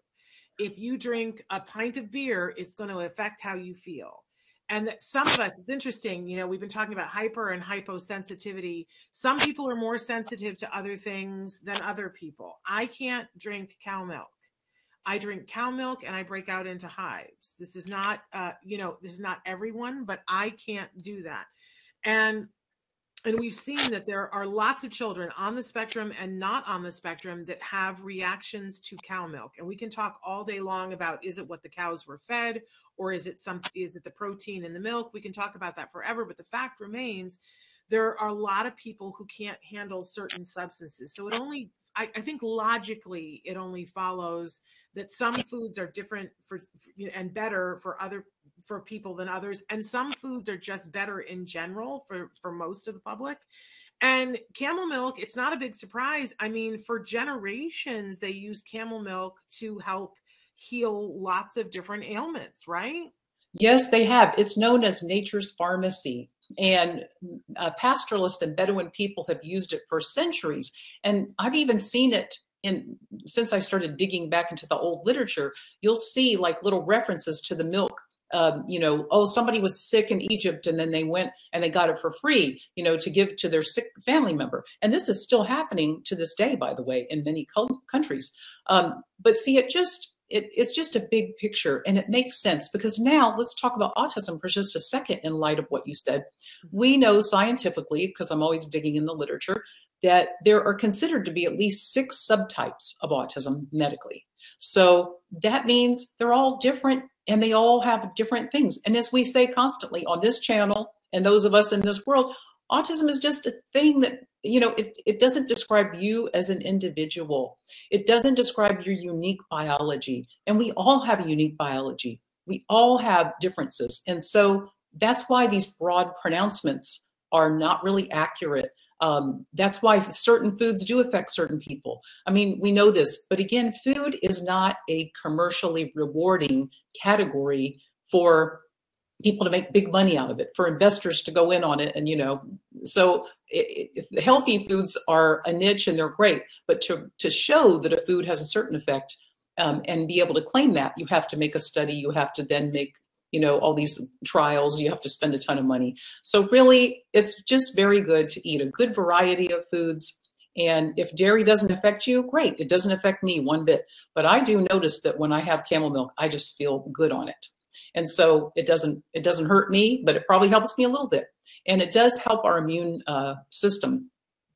If you drink a pint of beer, it's going to affect how you feel and that some of us it's interesting you know we've been talking about hyper and hyposensitivity. Some people are more sensitive to other things than other people. I can't drink cow milk. I drink cow milk and i break out into hives. This is not uh, you know this is not everyone but i can't do that. And and we've seen that there are lots of children on the spectrum and not on the spectrum that have reactions to cow milk. And we can talk all day long about is it what the cows were fed or is it some is it the protein in the milk? We can talk about that forever but the fact remains there are a lot of people who can't handle certain substances. So it only I, I think logically it only follows that some foods are different for and better for other for people than others. And some foods are just better in general for for most of the public. And camel milk it's not a big surprise. I mean for generations they use camel milk to help heal lots of different ailments, right? Yes, they have. It's known as nature's pharmacy. And uh, pastoralist and Bedouin people have used it for centuries. And I've even seen it in since I started digging back into the old literature. You'll see like little references to the milk um, you know, oh, somebody was sick in Egypt and then they went and they got it for free, you know, to give to their sick family member. And this is still happening to this day, by the way, in many countries. Um, but see, it just it, it's just a big picture and it makes sense because now let's talk about autism for just a second in light of what you said. We know scientifically, because I'm always digging in the literature, that there are considered to be at least six subtypes of autism medically. So that means they're all different and they all have different things. And as we say constantly on this channel and those of us in this world, autism is just a thing that you know it, it doesn't describe you as an individual. It doesn't describe your unique biology. And we all have a unique biology. We all have differences. And so that's why these broad pronouncements are not really accurate. Um, that's why certain foods do affect certain people. I mean we know this but again food is not a commercially rewarding category for people to make big money out of it for investors to go in on it and you know so it, it, healthy foods are a niche and they're great but to to show that a food has a certain effect um, and be able to claim that you have to make a study you have to then make you know all these trials you have to spend a ton of money so really it's just very good to eat a good variety of foods And if dairy doesn't affect you, great. It doesn't affect me one bit. But I do notice that when I have camel milk, I just feel good on it. And so it doesn't it doesn't hurt me, but it probably helps me a little bit. And it does help our immune uh, system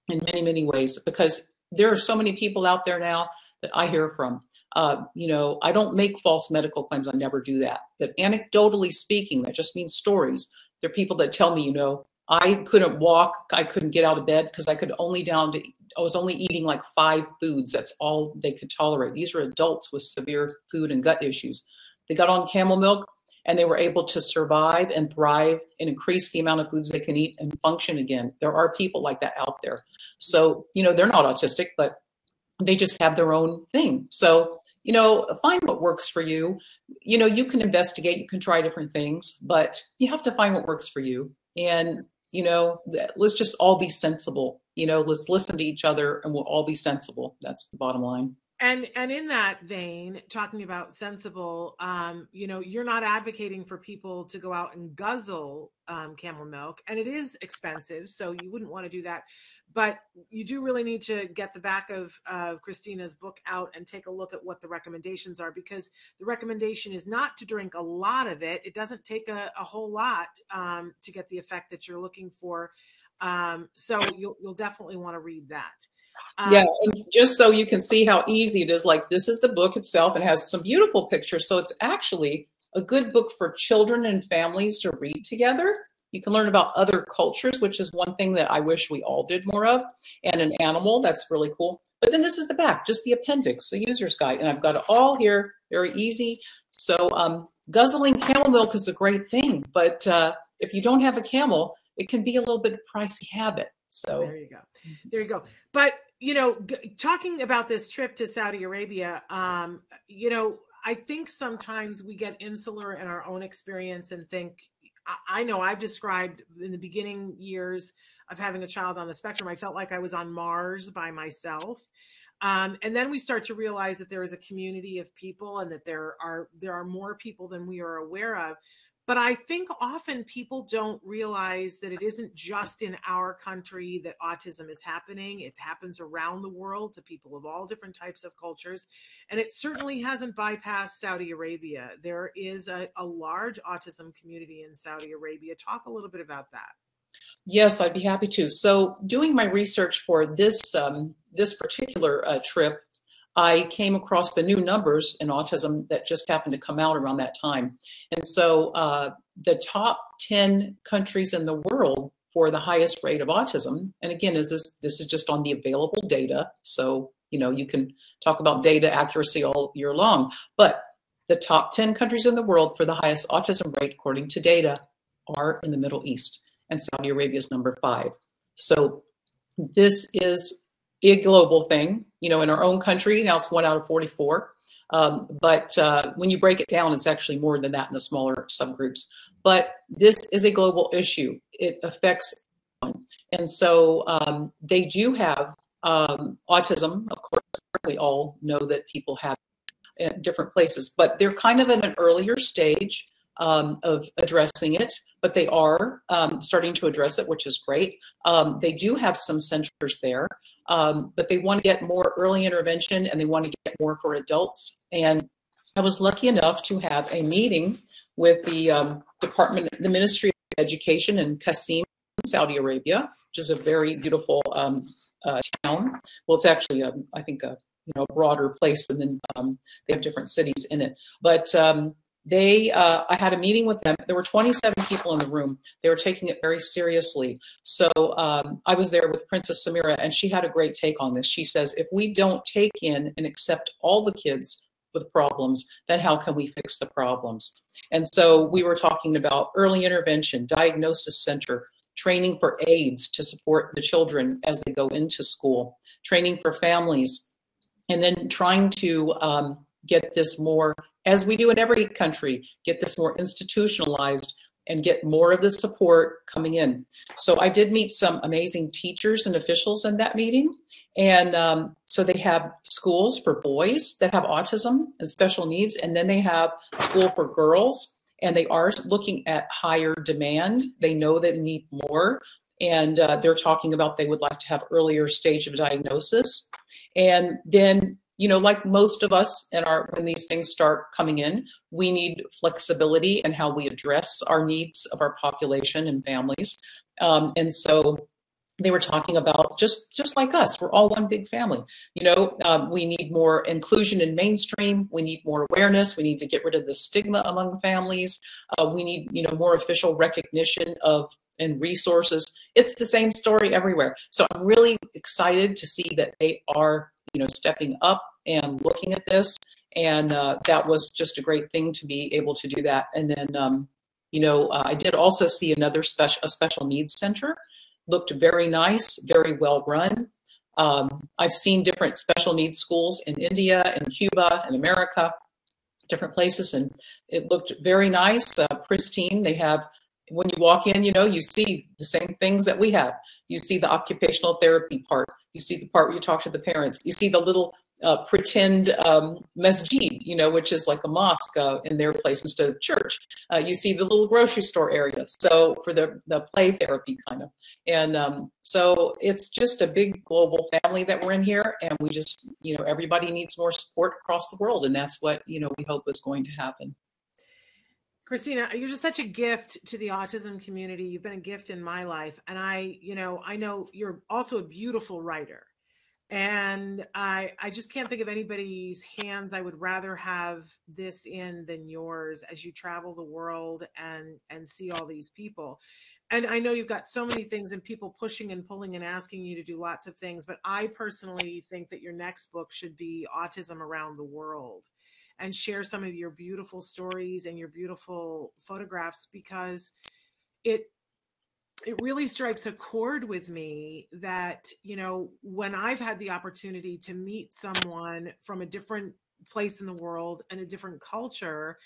in many many ways because there are so many people out there now that I hear from. Uh, you know, I don't make false medical claims. I never do that. But anecdotally speaking, that just means stories. There are people that tell me, you know, I couldn't walk, I couldn't get out of bed because I could only down to I was only eating like five foods. That's all they could tolerate. These are adults with severe food and gut issues. They got on camel milk and they were able to survive and thrive and increase the amount of foods they can eat and function again. There are people like that out there. So, you know, they're not autistic, but they just have their own thing. So, you know, find what works for you. You know, you can investigate, you can try different things, but you have to find what works for you. And, you know, let's just all be sensible you know let's listen to each other and we'll all be sensible that's the bottom line and and in that vein talking about sensible um you know you're not advocating for people to go out and guzzle um, camel milk and it is expensive so you wouldn't want to do that. But you do really need to get the back of uh, christina's book out and take a look at what the recommendations are because the recommendation is not to drink a lot of it. It doesn't take a, a whole lot um, to get the effect that you're looking for. Um, so you'll, you'll definitely want to read that. Um, yeah, and just so you can see how easy it is, like this is the book itself and has some beautiful pictures. So it's actually a good book for children and families to read together. You can learn about other cultures, which is one thing that I wish we all did more of, and an animal. That's really cool. But then this is the back, just the appendix, the user's guide. And I've got it all here, very easy. So um, guzzling camel milk is a great thing. But uh, if you don't have a camel, it can be a little bit pricey habit. So there you go. There you go. But you know, g- talking about this trip to Saudi Arabia, um, you know, I think sometimes we get insular in our own experience and think. I, I know I've described in the beginning years of having a child on the spectrum, I felt like I was on Mars by myself. Um, and then we start to realize that there is a community of people and that there are there are more people than we are aware of but I think often people don't realize that it isn't just in our country that autism is happening. It happens around the world to people of all different types of cultures. And it certainly hasn't bypassed Saudi Arabia. There is a, a large autism community in Saudi Arabia. Talk a little bit about that. Yes, I'd be happy to. So, doing my research for this um, this particular uh, trip, I came across the new numbers in autism that just happened to come out around that time. And so uh, the top 10 countries in the world for the highest rate of autism, and again, is this, this is just on the available data. So, you know, you can talk about data accuracy all year long, but the top 10 countries in the world for the highest autism rate, according to data, are in the Middle East, and Saudi Arabia is number five. So this is a global thing. You know, in our own country, now it's one out of 44. Um, but uh, when you break it down, it's actually more than that in the smaller subgroups. But this is a global issue. It affects everyone. And so um, they do have um, autism. Of course, we all know that people have at different places, but they're kind of in an earlier stage um, of addressing it, but they are um, starting to address it, which is great. Um, they do have some centers there um, but they want to get more early intervention and they want to get more for adults. And I was lucky enough to have a meeting with the um, Department, the Ministry of Education in Qasim, Saudi Arabia, which is a very beautiful um, uh, town. Well, it's actually, a, I think, a you know broader place, and then um, they have different cities in it. But um, they uh, i had a meeting with them. There were 27 people in the room. They were taking it very seriously. So um, i was there with princess samira and she had a great take on this. She says if we don't take in and accept all the kids with problems then how can we fix the problems? And so we were talking about early intervention diagnosis center training for aides to support the children as they go into school training for families and then trying to um, get this more as we do in every country, get this more institutionalized and get more of the support coming in. So I did meet some amazing teachers and officials in that meeting. And um, so they have schools for boys that have autism and special needs, and then they have school for girls, and they are looking at higher demand. They know they need more. and uh, they're talking about they would like to have earlier stage of diagnosis. And then, you know, like most of us and our when these things start coming in, we need flexibility in how we address our needs of our population and families. Um, and so they were talking about just just like us we're all one big family. You know um, we need more inclusion in mainstream we need more awareness we need to get rid of the stigma among families. Uh, we need you know more official recognition of and resources. It's the same story everywhere. So i'm really excited to see that they are you know stepping up and looking at this and uh, that was just a great thing to be able to do that and then um, you know uh, i did also see another special a special needs center looked very nice, very well run. Um, I've seen different special needs schools in India and Cuba and America, different places, and it looked very nice, uh, pristine. They have, when you walk in, you know, you see the same things that we have. You see the occupational therapy part. You see the part where you talk to the parents. You see the little uh, pretend um, masjid, you know, which is like a mosque uh, in their place instead of church. Uh, you see the little grocery store area. So for the, the play therapy kind of. And um, so it's just a big global family that we're in here. And we just, you know, everybody needs more support across the world. And that's what, you know, we hope is going to happen. Christina, you're just such a gift to the autism community. You've been a gift in my life. And I, you know, I know you're also a beautiful writer and i i just can't think of anybody's hands i would rather have this in than yours as you travel the world and and see all these people and i know you've got so many things and people pushing and pulling and asking you to do lots of things but i personally think that your next book should be autism around the world and share some of your beautiful stories and your beautiful photographs because it it really strikes a chord with me that you know when i've had the opportunity to meet someone from a different place in the world and a different culture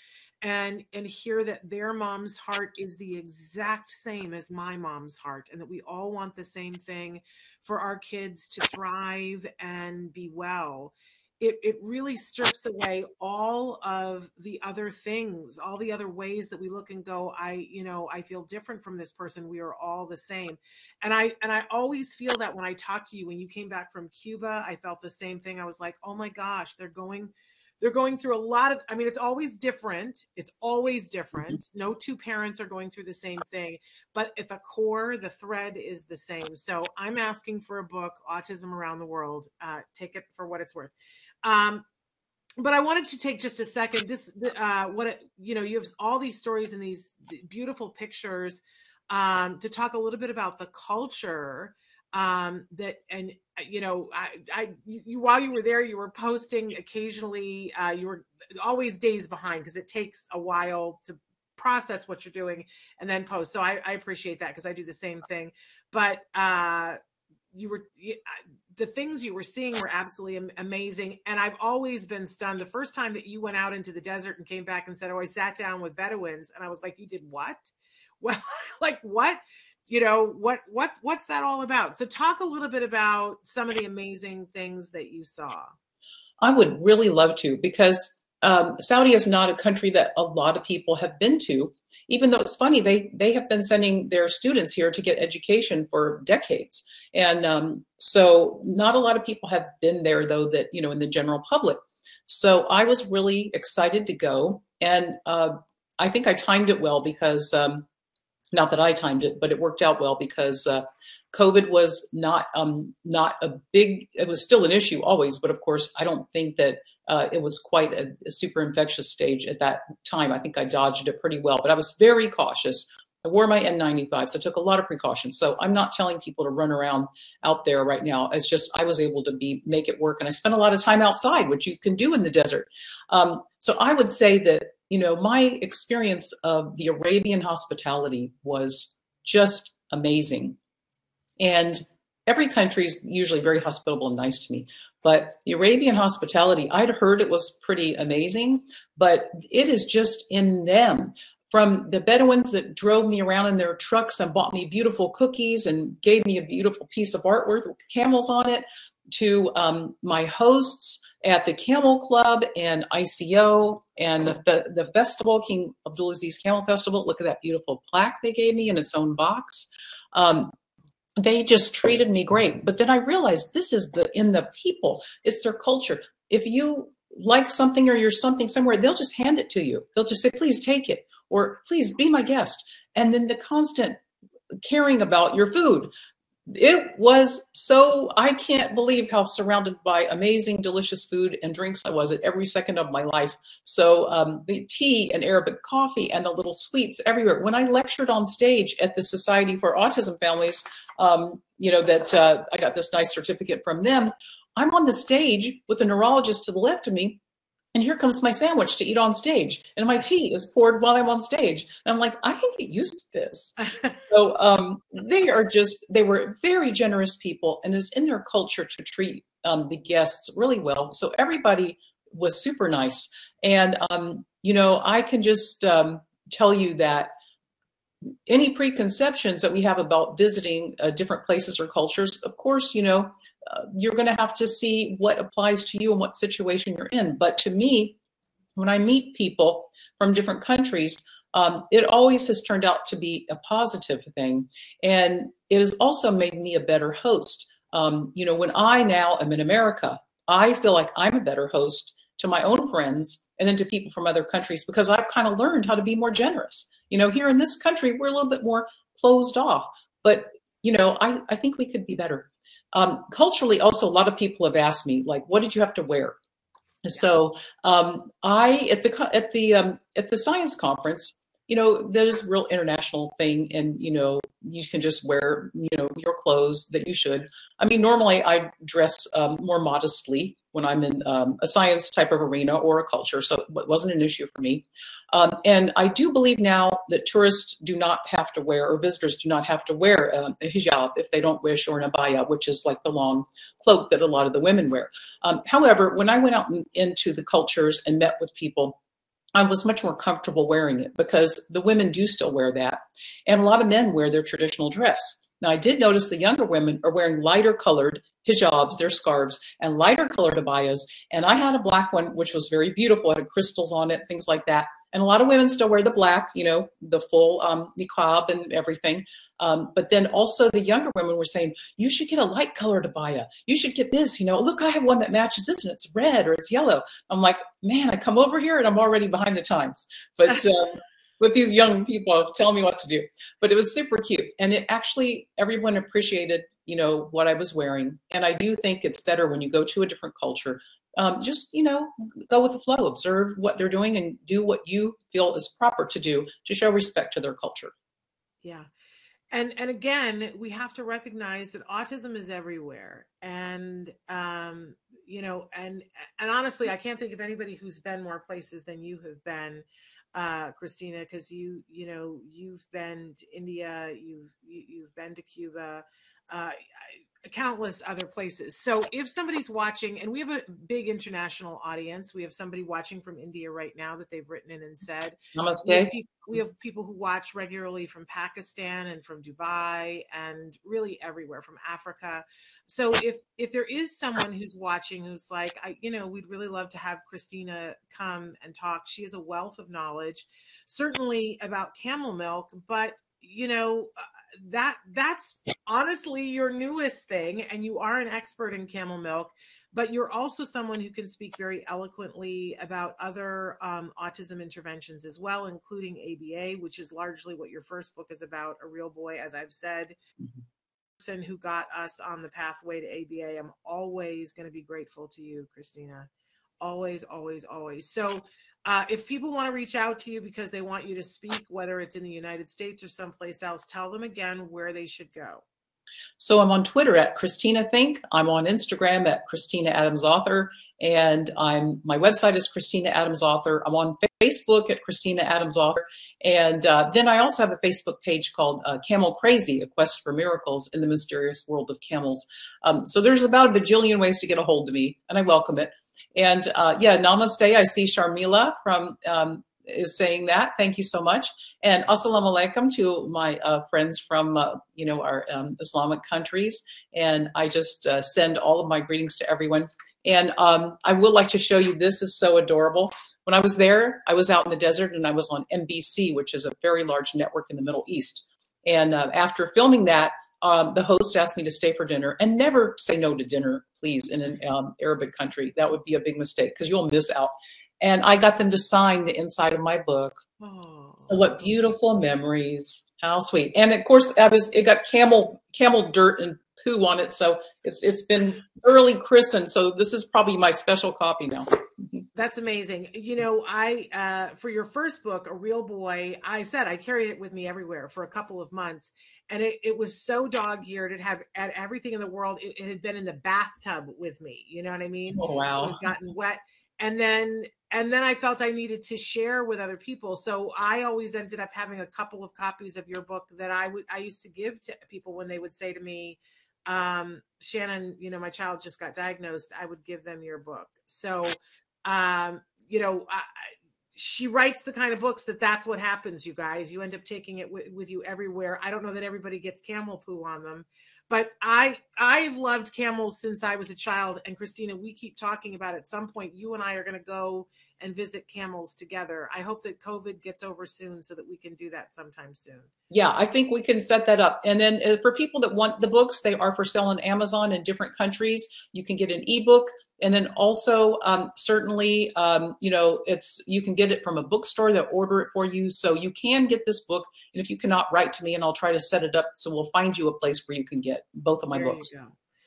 and and hear that their mom's heart is the exact same as my mom's heart and that we all want the same thing for our kids to thrive and be well it, it really strips away all of the other things all the other ways that we look and go i you know i feel different from this person. We are all the same. And i and i always feel that when i talk to you when you came back from cuba i felt the same thing. I was like oh my gosh they're going they're going through a lot of i mean it's always different. It's always different. Mm-hmm. no two parents are going through the same thing but at the core the thread is the same. So i'm asking for a book autism around the world uh, take it for what it's worth um, but I wanted to take just a second. This, uh, what you know, you have all these stories and these beautiful pictures um, to talk a little bit about the culture um, that, and uh, you know, I, I, you, while you were there, you were posting occasionally. Uh, you were always days behind because it takes a while to process what you're doing and then post. So I, I appreciate that because I do the same thing. But uh, you were the things you were seeing were absolutely amazing and i've always been stunned. The first time that you went out into the desert and came back and said oh i sat down with bedouins and i was like you did what? Well like what? You know what what what's that all about? So talk a little bit about some of the amazing things that you saw. I would really love to because um, Saudi is not a country that a lot of people have been to, even though it's funny, they, they have been sending their students here to get education for decades. And um, so not a lot of people have been there though that, you know, in the general public. So I was really excited to go. And uh, I think I timed it well because, um, not that I timed it, but it worked out well because uh, COVID was not um, not a big. It was still an issue always, but of course, I don't think that uh, it was quite a, a, super infectious stage at that time. I think I dodged it pretty well, but I was very cautious. I wore my N95, so I took a lot of precautions. So I'm not telling people to run around out there right now. It's just I was able to be make it work, and I spent a lot of time outside, which you can do in the desert. Um, so I would say that you know my experience of the Arabian hospitality was just amazing. And every country is usually very hospitable and nice to me. But the Arabian hospitality, I'd heard it was pretty amazing, but it is just in them. From the Bedouins that drove me around in their trucks and bought me beautiful cookies and gave me a beautiful piece of artwork with camels on it, to um, my hosts at the Camel Club and ICO and the, the festival, King Abdulaziz Camel Festival. Look at that beautiful plaque they gave me in its own box. Um, they just treated me great. But then I realized this is the in the people. It's their culture. If you like something or you're something somewhere, they'll just hand it to you. They'll just say, please take it or please be my guest. And then the constant caring about your food. It was so, I can't believe how surrounded by amazing, delicious food and drinks I was at every second of my life. So um, the tea and Arabic coffee and the little sweets everywhere. When I lectured on stage at the Society for Autism Families, um, you know, that uh, I got this nice certificate from them, I'm on the stage with a neurologist to the left of me and here comes my sandwich to eat on stage and my tea is poured while i'm on stage. And i'm like i can get used to this. So um, they are just they were very generous people and it's in their culture to treat um, the guests really well. So everybody was super nice. And um, you know i can just um, tell you that any preconceptions that we have about visiting uh, different places or cultures of course you know uh, you're going to have to see what applies to you and what situation you're in. But to me, when I meet people from different countries, um, it always has turned out to be a positive thing. And it has also made me a better host. Um, you know, when I now am in America, I feel like I'm a better host to my own friends and then to people from other countries because I've kind of learned how to be more generous. You know, here in this country, we're a little bit more closed off, but you know, I, I think we could be better. Um, culturally, also, a lot of people have asked me, like, what did you have to wear? So um, I at the at the um, at the science conference, you know, there's a real international thing, and you know, you can just wear you know your clothes that you should. I mean, normally I dress um, more modestly, when I'm in um, a science type of arena or a culture, so it wasn't an issue for me. Um, and I do believe now that tourists do not have to wear, or visitors do not have to wear um, a hijab if they don't wish, or an abaya, which is like the long cloak that a lot of the women wear. Um, however, when I went out into the cultures and met with people, I was much more comfortable wearing it because the women do still wear that. And a lot of men wear their traditional dress. Now, I did notice the younger women are wearing lighter colored hijabs, their scarves, and lighter colored abayas. And I had a black one, which was very beautiful. It had crystals on it, things like that. And a lot of women still wear the black, you know, the full um, niqab and everything. Um, but then also the younger women were saying, you should get a light colored abaya. You should get this, you know, look, I have one that matches this and it's red or it's yellow. I'm like, man, I come over here and I'm already behind the times. But um, with these young people telling me what to do. But it was super cute. And it actually, everyone appreciated, you know, what I was wearing. And I do think it's better when you go to a different culture. Um, just, you know, go with the flow, observe what they're doing and do what you feel is proper to do to show respect to their culture. Yeah. And, and again, we have to recognize that autism is everywhere. And, um, you know, and, and honestly, I can't think of anybody who's been more places than you have been uh, Christina, because you you know you've been to India, you've you, you've been to Cuba, uh, countless other places. So if somebody's watching, and we have a big international audience, we have somebody watching from India right now that they've written in and said. Namaste. We have, people, we have people who watch regularly from Pakistan and from Dubai and really everywhere from Africa. So if if there is someone who's watching who's like, I you know, we'd really love to have Christina come and talk. She has a wealth of knowledge, certainly about camel milk, but you know that that's honestly your newest thing and you are an expert in camel milk but you're also someone who can speak very eloquently about other um, autism interventions as well including aba which is largely what your first book is about a real boy as i've said. Mm-hmm. person who got us on the pathway to aba i'm always going to be grateful to you christina. Always always always. So uh, if people want to reach out to you because they want you to speak, whether it's in the United States or someplace else, tell them again where they should go. So I'm on Twitter at Christina Think. I'm on Instagram at Christina Adams Author, and I'm my website is Christina Adams Author. I'm on Facebook at Christina Adams Author, and uh, then I also have a Facebook page called uh, Camel Crazy: A Quest for Miracles in the Mysterious World of Camels. Um, so there's about a bajillion ways to get a hold of me, and I welcome it. And uh, yeah, namaste. I see Sharmila from um, is saying that. Thank you so much. And assalamu alaikum to my uh, friends from uh, you know our um, Islamic countries. And I just uh, send all of my greetings to everyone. And um, I would like to show you. This is so adorable. When I was there, I was out in the desert and I was on MBC, which is a very large network in the Middle East. And uh, after filming that, um, the host asked me to stay for dinner, and never say no to dinner, please, in an um, Arabic country. That would be a big mistake because you'll miss out. And I got them to sign the inside of my book. Oh. So what beautiful memories! How sweet! And of course, I was it got camel camel dirt and poo on it, so it's it's been early christened. So this is probably my special copy now. That's amazing. You know, I uh, for your first book, A Real Boy, I said I carried it with me everywhere for a couple of months, and it, it was so dog eared. It had, had everything in the world. It, it, had been in the bathtub with me. You know what I mean? Oh wow! So it gotten wet, and then and then I felt I needed to share with other people. So I always ended up having a couple of copies of your book that I would I used to give to people when they would say to me, um, Shannon, you know, my child just got diagnosed. I would give them your book. So um, you know, I, she writes the kind of books that that's what happens, you guys. You end up taking it w- with you everywhere. I don't know that everybody gets camel poo on them, but I I've loved camels since I was a child. And Christina, we keep talking about at some point you and I are going to go and visit camels together. I hope that COVID gets over soon so that we can do that sometime soon. Yeah, I think we can set that up. And then uh, for people that want the books, they are for sale on Amazon in different countries. You can get an ebook and then also um, certainly um, you know it's you can get it from a bookstore that order it for you. So you can get this book and if you cannot write to me and i'll try to set it up so we'll find you a place where you can get both of my there books. you,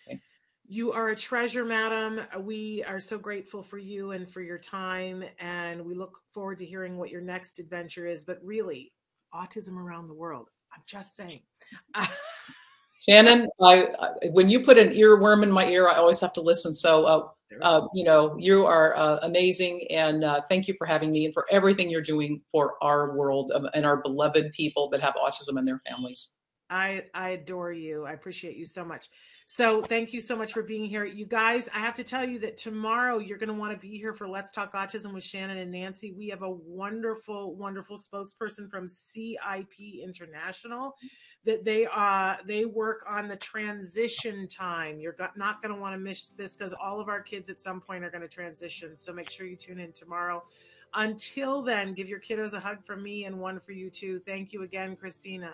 okay. you are a treasure madam. We are so grateful for you and for your time and we look forward to hearing what your next adventure is. But really autism around the world i'm just saying. Shannon, I, I, when you put an earworm in my ear, I always have to listen. So uh, uh, you know, you are uh, amazing, and uh, thank you for having me and for everything you're doing for our world um, and our beloved people that have autism and their families. I I adore you. I appreciate you so much. So thank you so much for being here, you guys. I have to tell you that tomorrow you're going to want to be here for Let's Talk Autism with Shannon and Nancy. We have a wonderful, wonderful spokesperson from CIP International that they uh they work on the transition time. You're not going to want to miss this because all of our kids at some point are going to transition. So make sure you tune in tomorrow. Until then, give your kiddos a hug from me and one for you too. Thank you again, Christina.